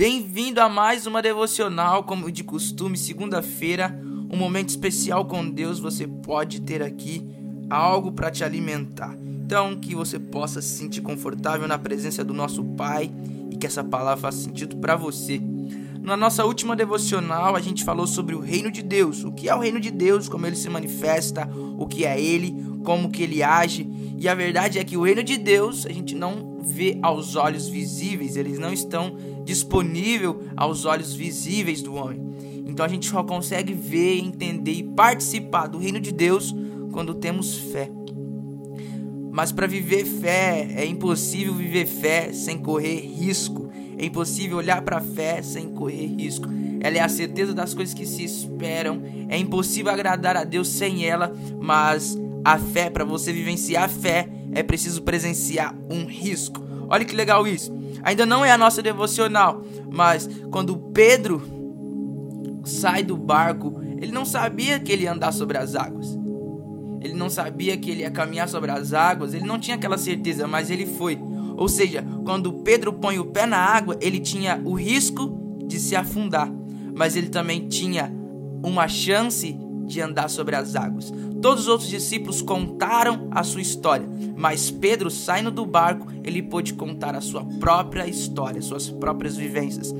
Bem-vindo a mais uma devocional, como de costume, segunda-feira, um momento especial com Deus. Você pode ter aqui algo para te alimentar. Então, que você possa se sentir confortável na presença do nosso Pai e que essa palavra faça sentido para você. Na nossa última devocional, a gente falou sobre o reino de Deus. O que é o reino de Deus, como ele se manifesta, o que é ele, como que ele age. E a verdade é que o reino de Deus, a gente não vê aos olhos visíveis, eles não estão disponíveis aos olhos visíveis do homem. Então a gente só consegue ver, entender e participar do reino de Deus quando temos fé. Mas para viver fé, é impossível viver fé sem correr risco. É impossível olhar para a fé sem correr risco. Ela é a certeza das coisas que se esperam. É impossível agradar a Deus sem ela, mas a fé, para você vivenciar a fé, é preciso presenciar um risco. Olha que legal isso. Ainda não é a nossa devocional, mas quando Pedro sai do barco, ele não sabia que ele ia andar sobre as águas. Ele não sabia que ele ia caminhar sobre as águas, ele não tinha aquela certeza, mas ele foi. Ou seja, quando Pedro põe o pé na água, ele tinha o risco de se afundar, mas ele também tinha uma chance de andar sobre as águas. Todos os outros discípulos contaram a sua história, mas Pedro, saindo do barco, ele pôde contar a sua própria história, suas próprias vivências.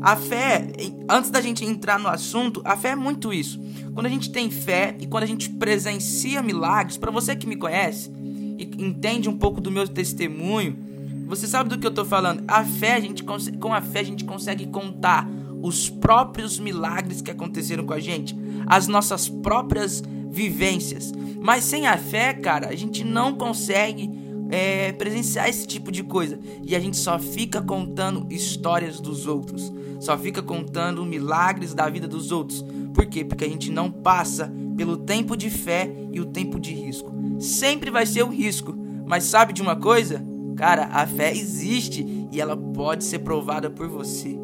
A fé, antes da gente entrar no assunto, a fé é muito isso. Quando a gente tem fé e quando a gente presencia milagres, para você que me conhece e entende um pouco do meu testemunho, você sabe do que eu estou falando. A fé, a gente com a fé a gente consegue contar os próprios milagres que aconteceram com a gente, as nossas próprias vivências. Mas sem a fé, cara, a gente não consegue é, presenciar esse tipo de coisa. E a gente só fica contando histórias dos outros. Só fica contando milagres da vida dos outros. Por quê? Porque a gente não passa pelo tempo de fé e o tempo de risco. Sempre vai ser o risco. Mas sabe de uma coisa? Cara, a fé existe e ela pode ser provada por você.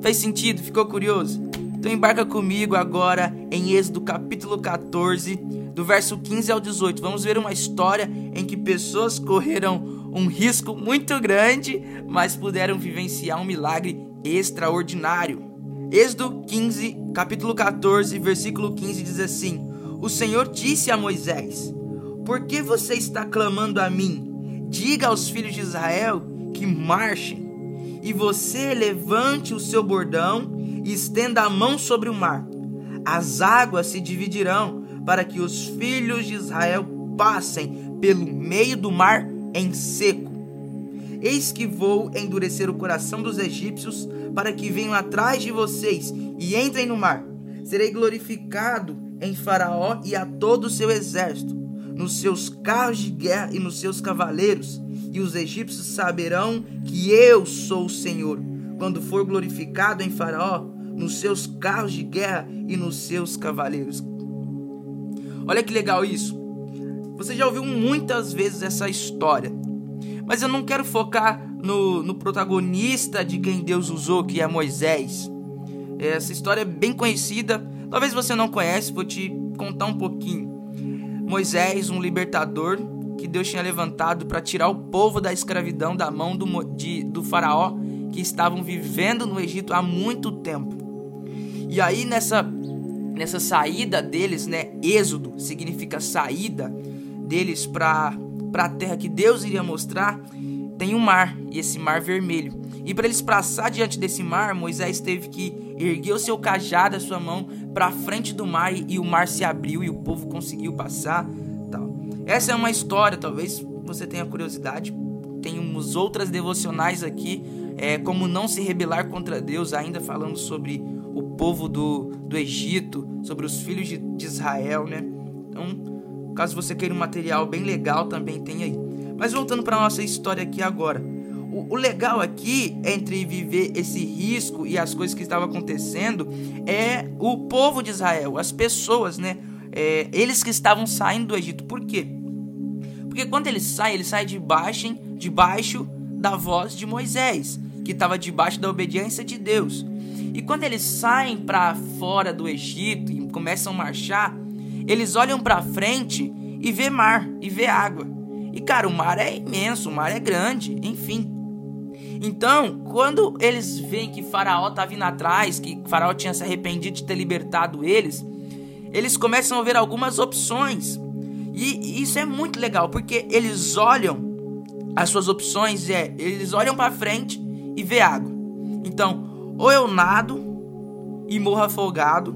Fez sentido? Ficou curioso? Então embarca comigo agora em Êxodo capítulo 14, do verso 15 ao 18. Vamos ver uma história em que pessoas correram um risco muito grande, mas puderam vivenciar um milagre extraordinário. Êxodo 15, capítulo 14, versículo 15 diz assim: O Senhor disse a Moisés: Por que você está clamando a mim? Diga aos filhos de Israel que marchem e você levante o seu bordão e estenda a mão sobre o mar. As águas se dividirão para que os filhos de Israel passem pelo meio do mar em seco. Eis que vou endurecer o coração dos egípcios para que venham atrás de vocês e entrem no mar. Serei glorificado em Faraó e a todo o seu exército, nos seus carros de guerra e nos seus cavaleiros e os egípcios saberão que eu sou o Senhor, quando for glorificado em Faraó, nos seus carros de guerra e nos seus cavaleiros. Olha que legal isso. Você já ouviu muitas vezes essa história, mas eu não quero focar no, no protagonista de quem Deus usou, que é Moisés. Essa história é bem conhecida, talvez você não conhece, vou te contar um pouquinho. Moisés, um libertador, que Deus tinha levantado para tirar o povo da escravidão da mão do, de, do faraó que estavam vivendo no Egito há muito tempo. E aí nessa nessa saída deles, né, êxodo significa saída deles para para a terra que Deus iria mostrar, tem um mar, e esse mar vermelho. E para eles passar diante desse mar, Moisés teve que erguer o seu cajado, a sua mão para frente do mar e, o mar se abriu e o povo conseguiu passar. Essa é uma história, talvez você tenha curiosidade. Temos outras devocionais aqui, é, como não se rebelar contra Deus, ainda falando sobre o povo do, do Egito, sobre os filhos de, de Israel, né? Então, caso você queira um material bem legal, também tem aí. Mas voltando para nossa história aqui agora. O, o legal aqui, entre viver esse risco e as coisas que estavam acontecendo, é o povo de Israel, as pessoas, né? é, eles que estavam saindo do Egito. Por quê? Porque quando eles saem, eles saem debaixo, debaixo da voz de Moisés, que estava debaixo da obediência de Deus. E quando eles saem para fora do Egito e começam a marchar, eles olham para frente e vê mar e vê água. E cara, o mar é imenso, o mar é grande, enfim. Então, quando eles veem que Faraó tá vindo atrás, que Faraó tinha se arrependido de ter libertado eles, eles começam a ver algumas opções. E isso é muito legal, porque eles olham as suas opções é, eles olham para frente e vê água. Então, ou eu nado e morro afogado,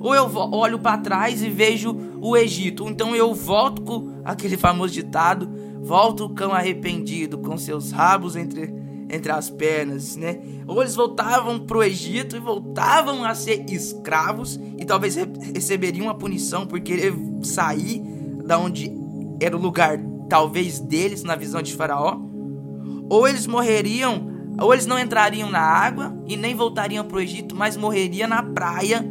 ou eu olho para trás e vejo o Egito. Então eu volto com aquele famoso ditado, volto o cão arrependido com seus rabos entre entre as pernas, né? Ou eles voltavam pro Egito e voltavam a ser escravos e talvez receberiam a punição por querer sair da onde era o lugar talvez deles na visão de Faraó, ou eles morreriam, ou eles não entrariam na água e nem voltariam para o Egito, mas morreria na praia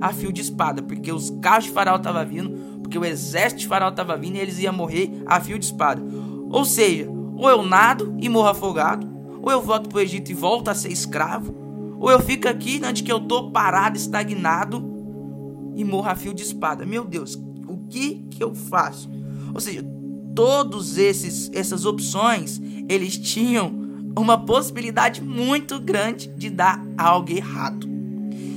a fio de espada, porque os carros de Faraó estavam vindo, porque o exército de Faraó estava vindo e eles iam morrer a fio de espada. Ou seja, ou eu nado e morro afogado, ou eu volto para o Egito e volto a ser escravo, ou eu fico aqui onde que eu tô parado, estagnado e morro a fio de espada. Meu Deus, o que que eu faço? Ou seja, todos esses essas opções, eles tinham uma possibilidade muito grande de dar algo errado.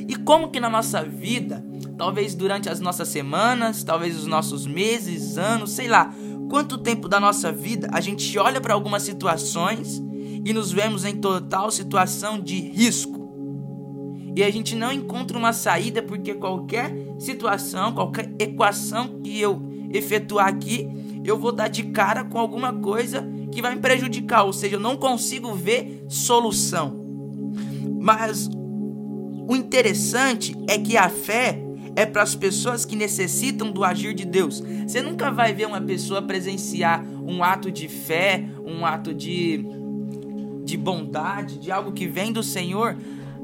E como que na nossa vida, talvez durante as nossas semanas, talvez os nossos meses, anos, sei lá, quanto tempo da nossa vida a gente olha para algumas situações e nos vemos em total situação de risco. E a gente não encontra uma saída porque qualquer situação, qualquer equação que eu efetuar aqui, eu vou dar de cara com alguma coisa que vai me prejudicar, ou seja, eu não consigo ver solução. Mas o interessante é que a fé é para as pessoas que necessitam do agir de Deus. Você nunca vai ver uma pessoa presenciar um ato de fé, um ato de, de bondade, de algo que vem do Senhor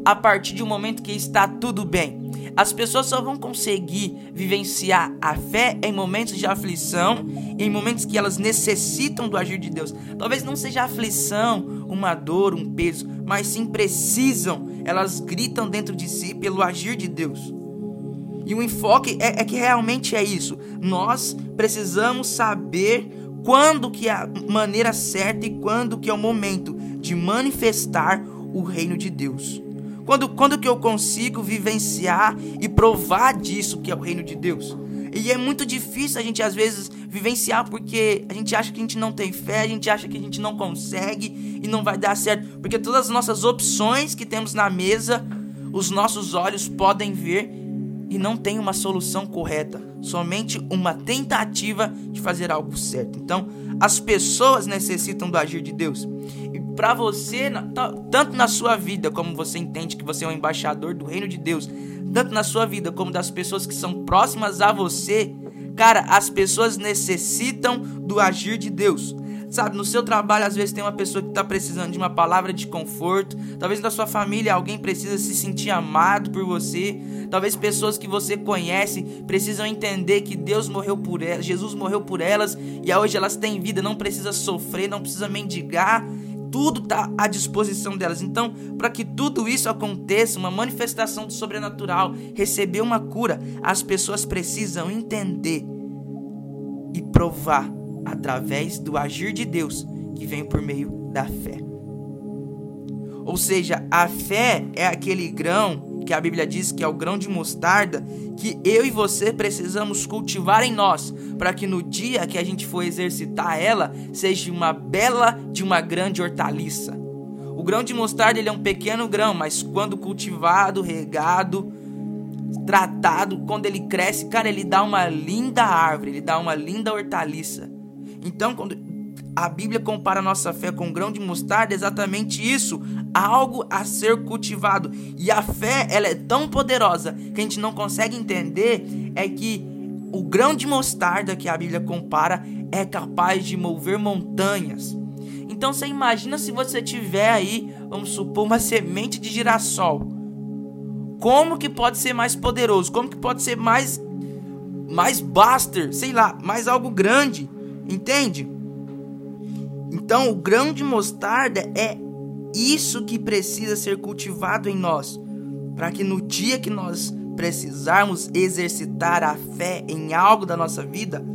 a partir de um momento que está tudo bem. As pessoas só vão conseguir vivenciar a fé em momentos de aflição, em momentos que elas necessitam do agir de Deus. Talvez não seja aflição, uma dor, um peso, mas sim precisam. Elas gritam dentro de si pelo agir de Deus. E o enfoque é, é que realmente é isso. Nós precisamos saber quando que é a maneira certa e quando que é o momento de manifestar o reino de Deus. Quando, quando que eu consigo vivenciar e provar disso que é o reino de Deus? E é muito difícil a gente às vezes vivenciar porque a gente acha que a gente não tem fé, a gente acha que a gente não consegue e não vai dar certo. Porque todas as nossas opções que temos na mesa, os nossos olhos podem ver e não tem uma solução correta, somente uma tentativa de fazer algo certo. Então, as pessoas necessitam do agir de Deus para você, tanto na sua vida, como você entende que você é um embaixador do reino de Deus, tanto na sua vida como das pessoas que são próximas a você, cara, as pessoas necessitam do agir de Deus. Sabe, no seu trabalho, às vezes tem uma pessoa que está precisando de uma palavra de conforto. Talvez na sua família alguém precisa se sentir amado por você. Talvez pessoas que você conhece precisam entender que Deus morreu por elas, Jesus morreu por elas e hoje elas têm vida, não precisa sofrer, não precisa mendigar tudo está à disposição delas. Então, para que tudo isso aconteça, uma manifestação do sobrenatural, receber uma cura, as pessoas precisam entender e provar através do agir de Deus que vem por meio da fé. Ou seja, a fé é aquele grão que a Bíblia diz que é o grão de mostarda, que eu e você precisamos cultivar em nós, para que no dia que a gente for exercitar ela, seja uma bela de uma grande hortaliça. O grão de mostarda ele é um pequeno grão, mas quando cultivado, regado, tratado, quando ele cresce, cara, ele dá uma linda árvore, ele dá uma linda hortaliça. Então, quando a Bíblia compara nossa fé com um grão de mostarda, é exatamente isso, algo a ser cultivado. E a fé, ela é tão poderosa que a gente não consegue entender é que o grão de mostarda que a Bíblia compara é capaz de mover montanhas. Então você imagina se você tiver aí, vamos supor, uma semente de girassol. Como que pode ser mais poderoso? Como que pode ser mais mais buster, sei lá, mais algo grande, entende? Então, o grão de mostarda é isso que precisa ser cultivado em nós, para que no dia que nós precisarmos exercitar a fé em algo da nossa vida,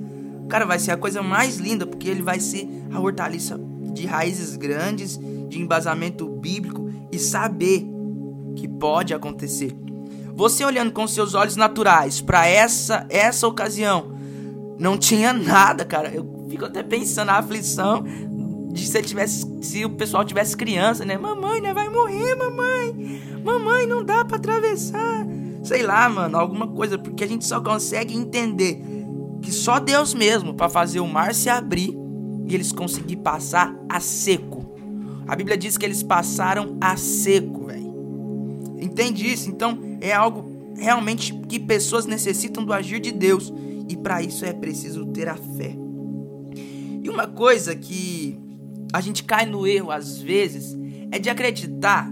cara, vai ser a coisa mais linda, porque ele vai ser a hortaliça de raízes grandes de embasamento bíblico e saber que pode acontecer. Você olhando com seus olhos naturais para essa essa ocasião, não tinha nada, cara. Eu fico até pensando na aflição se, tivesse, se o pessoal tivesse criança, né? Mamãe, né? Vai morrer, mamãe. Mamãe, não dá para atravessar. Sei lá, mano, alguma coisa, porque a gente só consegue entender que só Deus mesmo para fazer o mar se abrir e eles conseguir passar a seco. A Bíblia diz que eles passaram a seco, velho. Entende isso? Então é algo realmente que pessoas necessitam do agir de Deus e para isso é preciso ter a fé. E uma coisa que a gente cai no erro às vezes é de acreditar,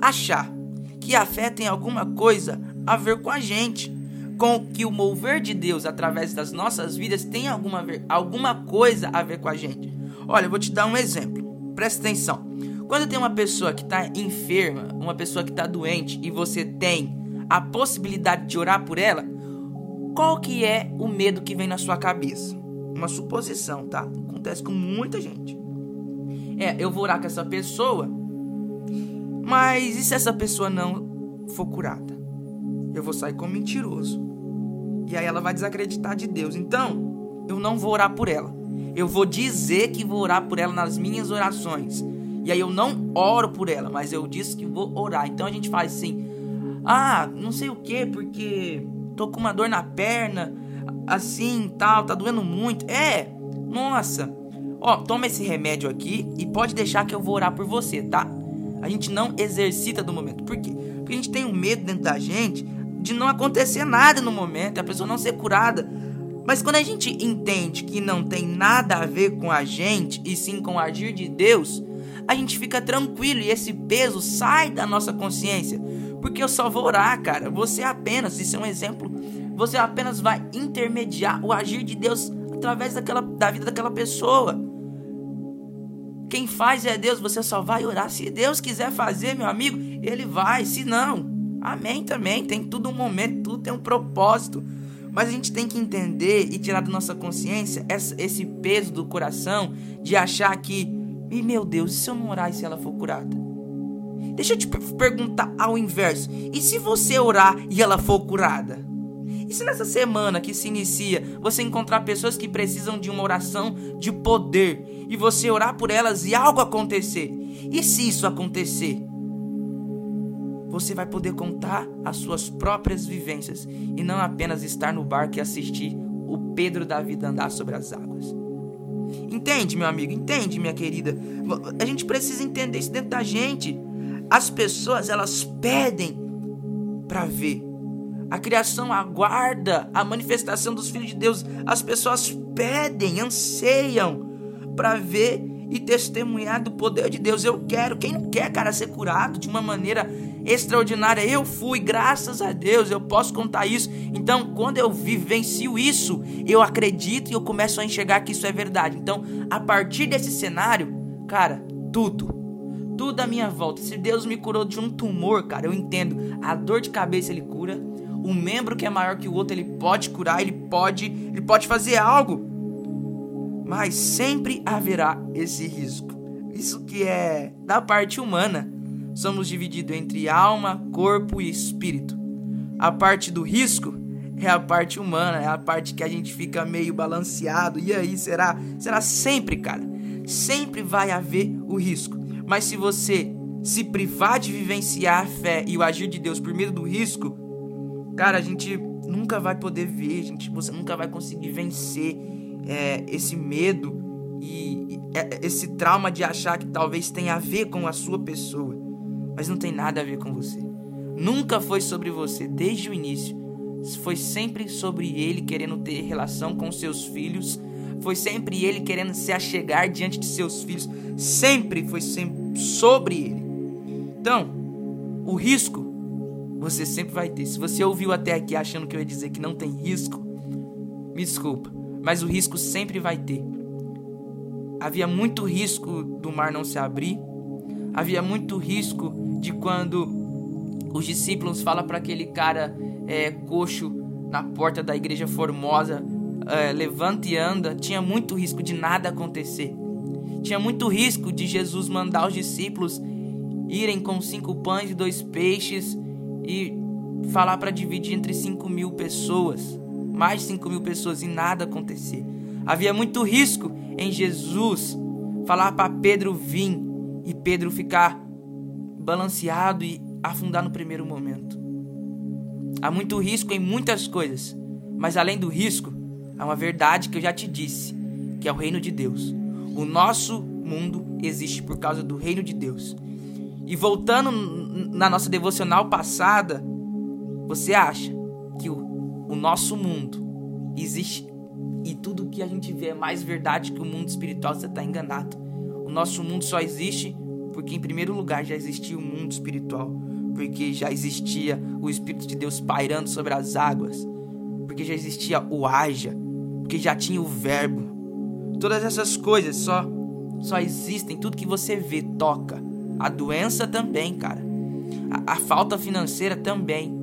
achar que a fé tem alguma coisa a ver com a gente, com que o mover de Deus através das nossas vidas tem alguma, alguma coisa a ver com a gente. Olha, eu vou te dar um exemplo. Presta atenção. Quando tem uma pessoa que está enferma, uma pessoa que está doente e você tem a possibilidade de orar por ela, qual que é o medo que vem na sua cabeça? Uma suposição, tá? Acontece com muita gente. É, eu vou orar com essa pessoa, mas e se essa pessoa não for curada? Eu vou sair como mentiroso. E aí ela vai desacreditar de Deus. Então, eu não vou orar por ela. Eu vou dizer que vou orar por ela nas minhas orações. E aí eu não oro por ela, mas eu disse que vou orar. Então a gente faz assim: "Ah, não sei o que, porque tô com uma dor na perna, assim, tal, tá doendo muito". É. Nossa. Ó, toma esse remédio aqui e pode deixar que eu vou orar por você, tá? A gente não exercita do momento. Por quê? Porque a gente tem um medo dentro da gente de não acontecer nada no momento, a pessoa não ser curada. Mas quando a gente entende que não tem nada a ver com a gente e sim com o agir de Deus, a gente fica tranquilo e esse peso sai da nossa consciência. Porque eu só vou orar, cara. Você apenas, isso é um exemplo, você apenas vai intermediar o agir de Deus através daquela, da vida daquela pessoa. Quem faz é Deus, você só vai orar. Se Deus quiser fazer, meu amigo, Ele vai. Se não, amém também. Tem tudo um momento, tudo tem um propósito. Mas a gente tem que entender e tirar da nossa consciência esse peso do coração de achar que, e meu Deus, e se eu não orar e se ela for curada? Deixa eu te perguntar ao inverso: e se você orar e ela for curada? E se nessa semana que se inicia você encontrar pessoas que precisam de uma oração de poder e você orar por elas e algo acontecer? E se isso acontecer? você vai poder contar as suas próprias vivências e não apenas estar no barco e assistir o Pedro da vida andar sobre as águas. Entende, meu amigo? Entende, minha querida? A gente precisa entender isso dentro da gente. As pessoas, elas pedem para ver. A criação aguarda a manifestação dos filhos de Deus. As pessoas pedem, anseiam para ver e testemunhar do poder de Deus. Eu quero. Quem não quer, cara, ser curado de uma maneira extraordinária. Eu fui, graças a Deus, eu posso contar isso. Então, quando eu vivencio isso, eu acredito e eu começo a enxergar que isso é verdade. Então, a partir desse cenário, cara, tudo, tudo à minha volta. Se Deus me curou de um tumor, cara, eu entendo. A dor de cabeça ele cura. Um membro que é maior que o outro, ele pode curar, ele pode, ele pode fazer algo. Mas sempre haverá esse risco. Isso que é da parte humana somos divididos entre alma, corpo e espírito. A parte do risco é a parte humana, é a parte que a gente fica meio balanceado. E aí, será? Será sempre, cara. Sempre vai haver o risco. Mas se você se privar de vivenciar a fé e o agir de Deus por medo do risco, cara, a gente nunca vai poder ver, gente, você nunca vai conseguir vencer é, esse medo e é, esse trauma de achar que talvez tenha a ver com a sua pessoa mas não tem nada a ver com você. Nunca foi sobre você desde o início. Foi sempre sobre ele querendo ter relação com seus filhos. Foi sempre ele querendo se achegar diante de seus filhos. Sempre foi sempre sobre ele. Então, o risco você sempre vai ter. Se você ouviu até aqui achando que eu ia dizer que não tem risco, me desculpa, mas o risco sempre vai ter. Havia muito risco do mar não se abrir, havia muito risco de quando os discípulos falam para aquele cara é, coxo na porta da igreja formosa, é, levanta e anda, tinha muito risco de nada acontecer. tinha muito risco de Jesus mandar os discípulos irem com cinco pães e dois peixes e falar para dividir entre cinco mil pessoas, mais de cinco mil pessoas e nada acontecer. Havia muito risco em Jesus falar para Pedro vir e Pedro ficar balanceado e afundar no primeiro momento. Há muito risco em muitas coisas, mas além do risco, há uma verdade que eu já te disse, que é o reino de Deus. O nosso mundo existe por causa do reino de Deus. E voltando na nossa devocional passada, você acha que o, o nosso mundo existe e tudo que a gente vê é mais verdade que o mundo espiritual, você está enganado. O nosso mundo só existe porque, em primeiro lugar, já existia o mundo espiritual, porque já existia o Espírito de Deus pairando sobre as águas, porque já existia o haja, porque já tinha o Verbo. Todas essas coisas só, só existem, tudo que você vê, toca a doença também, cara. A, a, falta financeira também.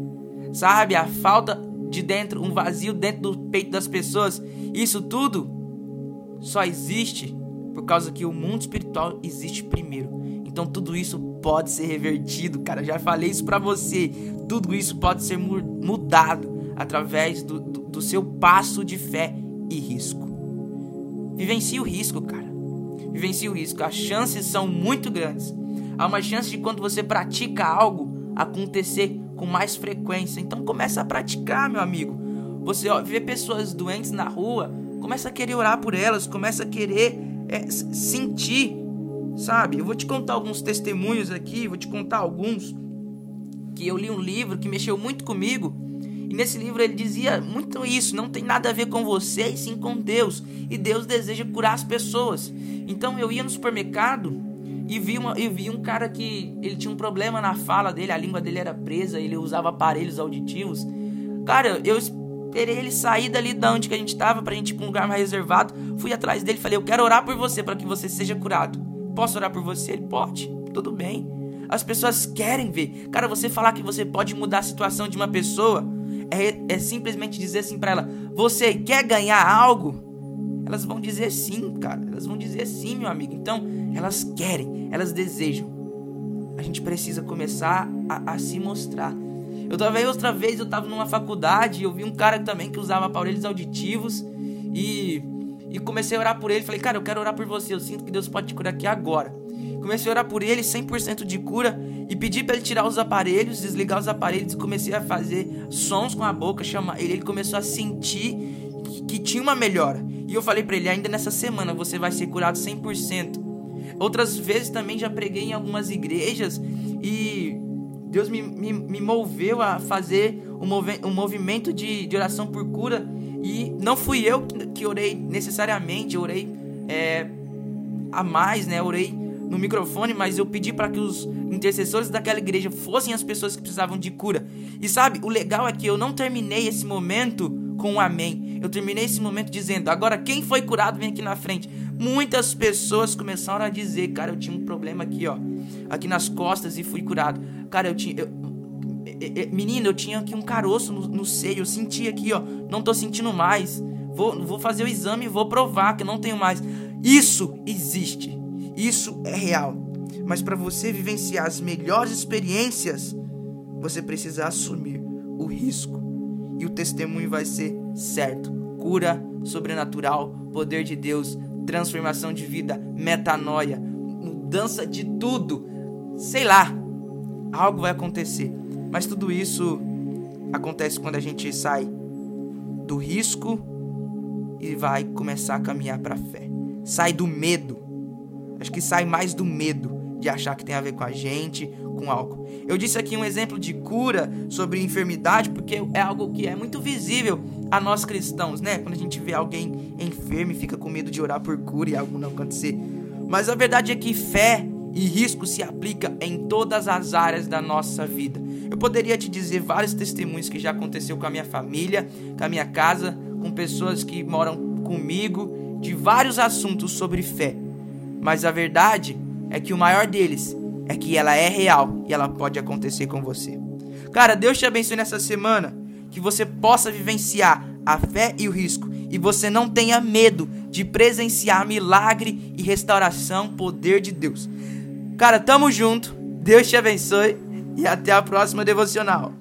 Sabe? A falta de dentro, um vazio dentro do peito das pessoas. Isso tudo só existe por causa que o mundo espiritual existe primeiro. Então tudo isso pode ser revertido, cara. Já falei isso para você. Tudo isso pode ser mudado através do, do, do seu passo de fé e risco. Vivencie o risco, cara. Vivencie o risco. As chances são muito grandes há uma chance de quando você pratica algo acontecer com mais frequência. Então começa a praticar, meu amigo. Você ó, vê pessoas doentes na rua, começa a querer orar por elas, começa a querer é, sentir, sabe? Eu vou te contar alguns testemunhos aqui, vou te contar alguns que eu li um livro que mexeu muito comigo. E nesse livro ele dizia muito isso, não tem nada a ver com você, e sim com Deus. E Deus deseja curar as pessoas. Então eu ia no supermercado e vi, uma, e vi um cara que ele tinha um problema na fala dele, a língua dele era presa, ele usava aparelhos auditivos. Cara, eu esperei ele sair dali da onde que a gente tava pra gente ir pra um lugar mais reservado. Fui atrás dele falei: Eu quero orar por você para que você seja curado. Posso orar por você? Ele pode, tudo bem. As pessoas querem ver. Cara, você falar que você pode mudar a situação de uma pessoa é, é simplesmente dizer assim para ela: Você quer ganhar algo? Elas vão dizer sim, cara. Elas vão dizer sim, meu amigo. Então, elas querem, elas desejam. A gente precisa começar a, a se mostrar. Eu tava outra vez, eu tava numa faculdade, eu vi um cara também que usava aparelhos auditivos e, e comecei a orar por ele. Falei, cara, eu quero orar por você, eu sinto que Deus pode te curar aqui agora. Comecei a orar por ele, 100% de cura, e pedi para ele tirar os aparelhos, desligar os aparelhos, e comecei a fazer sons com a boca, chamar ele. Ele começou a sentir que, que tinha uma melhora. E eu falei para ele, ainda nessa semana você vai ser curado 100%. Outras vezes também já preguei em algumas igrejas e Deus me, me, me moveu a fazer um, movi um movimento de, de oração por cura. E não fui eu que, que orei necessariamente, eu orei é, a mais, né? Eu orei no microfone, mas eu pedi para que os intercessores daquela igreja fossem as pessoas que precisavam de cura. E sabe, o legal é que eu não terminei esse momento com um amém. Eu terminei esse momento dizendo: agora quem foi curado vem aqui na frente. Muitas pessoas começaram a dizer: cara, eu tinha um problema aqui, ó, aqui nas costas e fui curado. Cara, eu tinha. Eu, menina, eu tinha aqui um caroço no, no seio, eu senti aqui, ó, não tô sentindo mais. Vou, vou fazer o exame e vou provar que não tenho mais. Isso existe. Isso é real. Mas para você vivenciar as melhores experiências, você precisa assumir o risco. E o testemunho vai ser certo. Cura sobrenatural, poder de Deus, transformação de vida, metanoia, mudança de tudo. Sei lá, algo vai acontecer. Mas tudo isso acontece quando a gente sai do risco e vai começar a caminhar para a fé. Sai do medo. Acho que sai mais do medo de achar que tem a ver com a gente, com álcool. Eu disse aqui um exemplo de cura sobre enfermidade porque é algo que é muito visível a nós cristãos, né? Quando a gente vê alguém enfermo e fica com medo de orar por cura e algo não acontecer. Mas a verdade é que fé e risco se aplica em todas as áreas da nossa vida. Eu poderia te dizer vários testemunhos que já aconteceu com a minha família, com a minha casa, com pessoas que moram comigo, de vários assuntos sobre fé. Mas a verdade é que o maior deles é que ela é real e ela pode acontecer com você. Cara, Deus te abençoe nessa semana, que você possa vivenciar a fé e o risco e você não tenha medo de presenciar milagre e restauração, poder de Deus. Cara, tamo junto. Deus te abençoe e até a próxima devocional.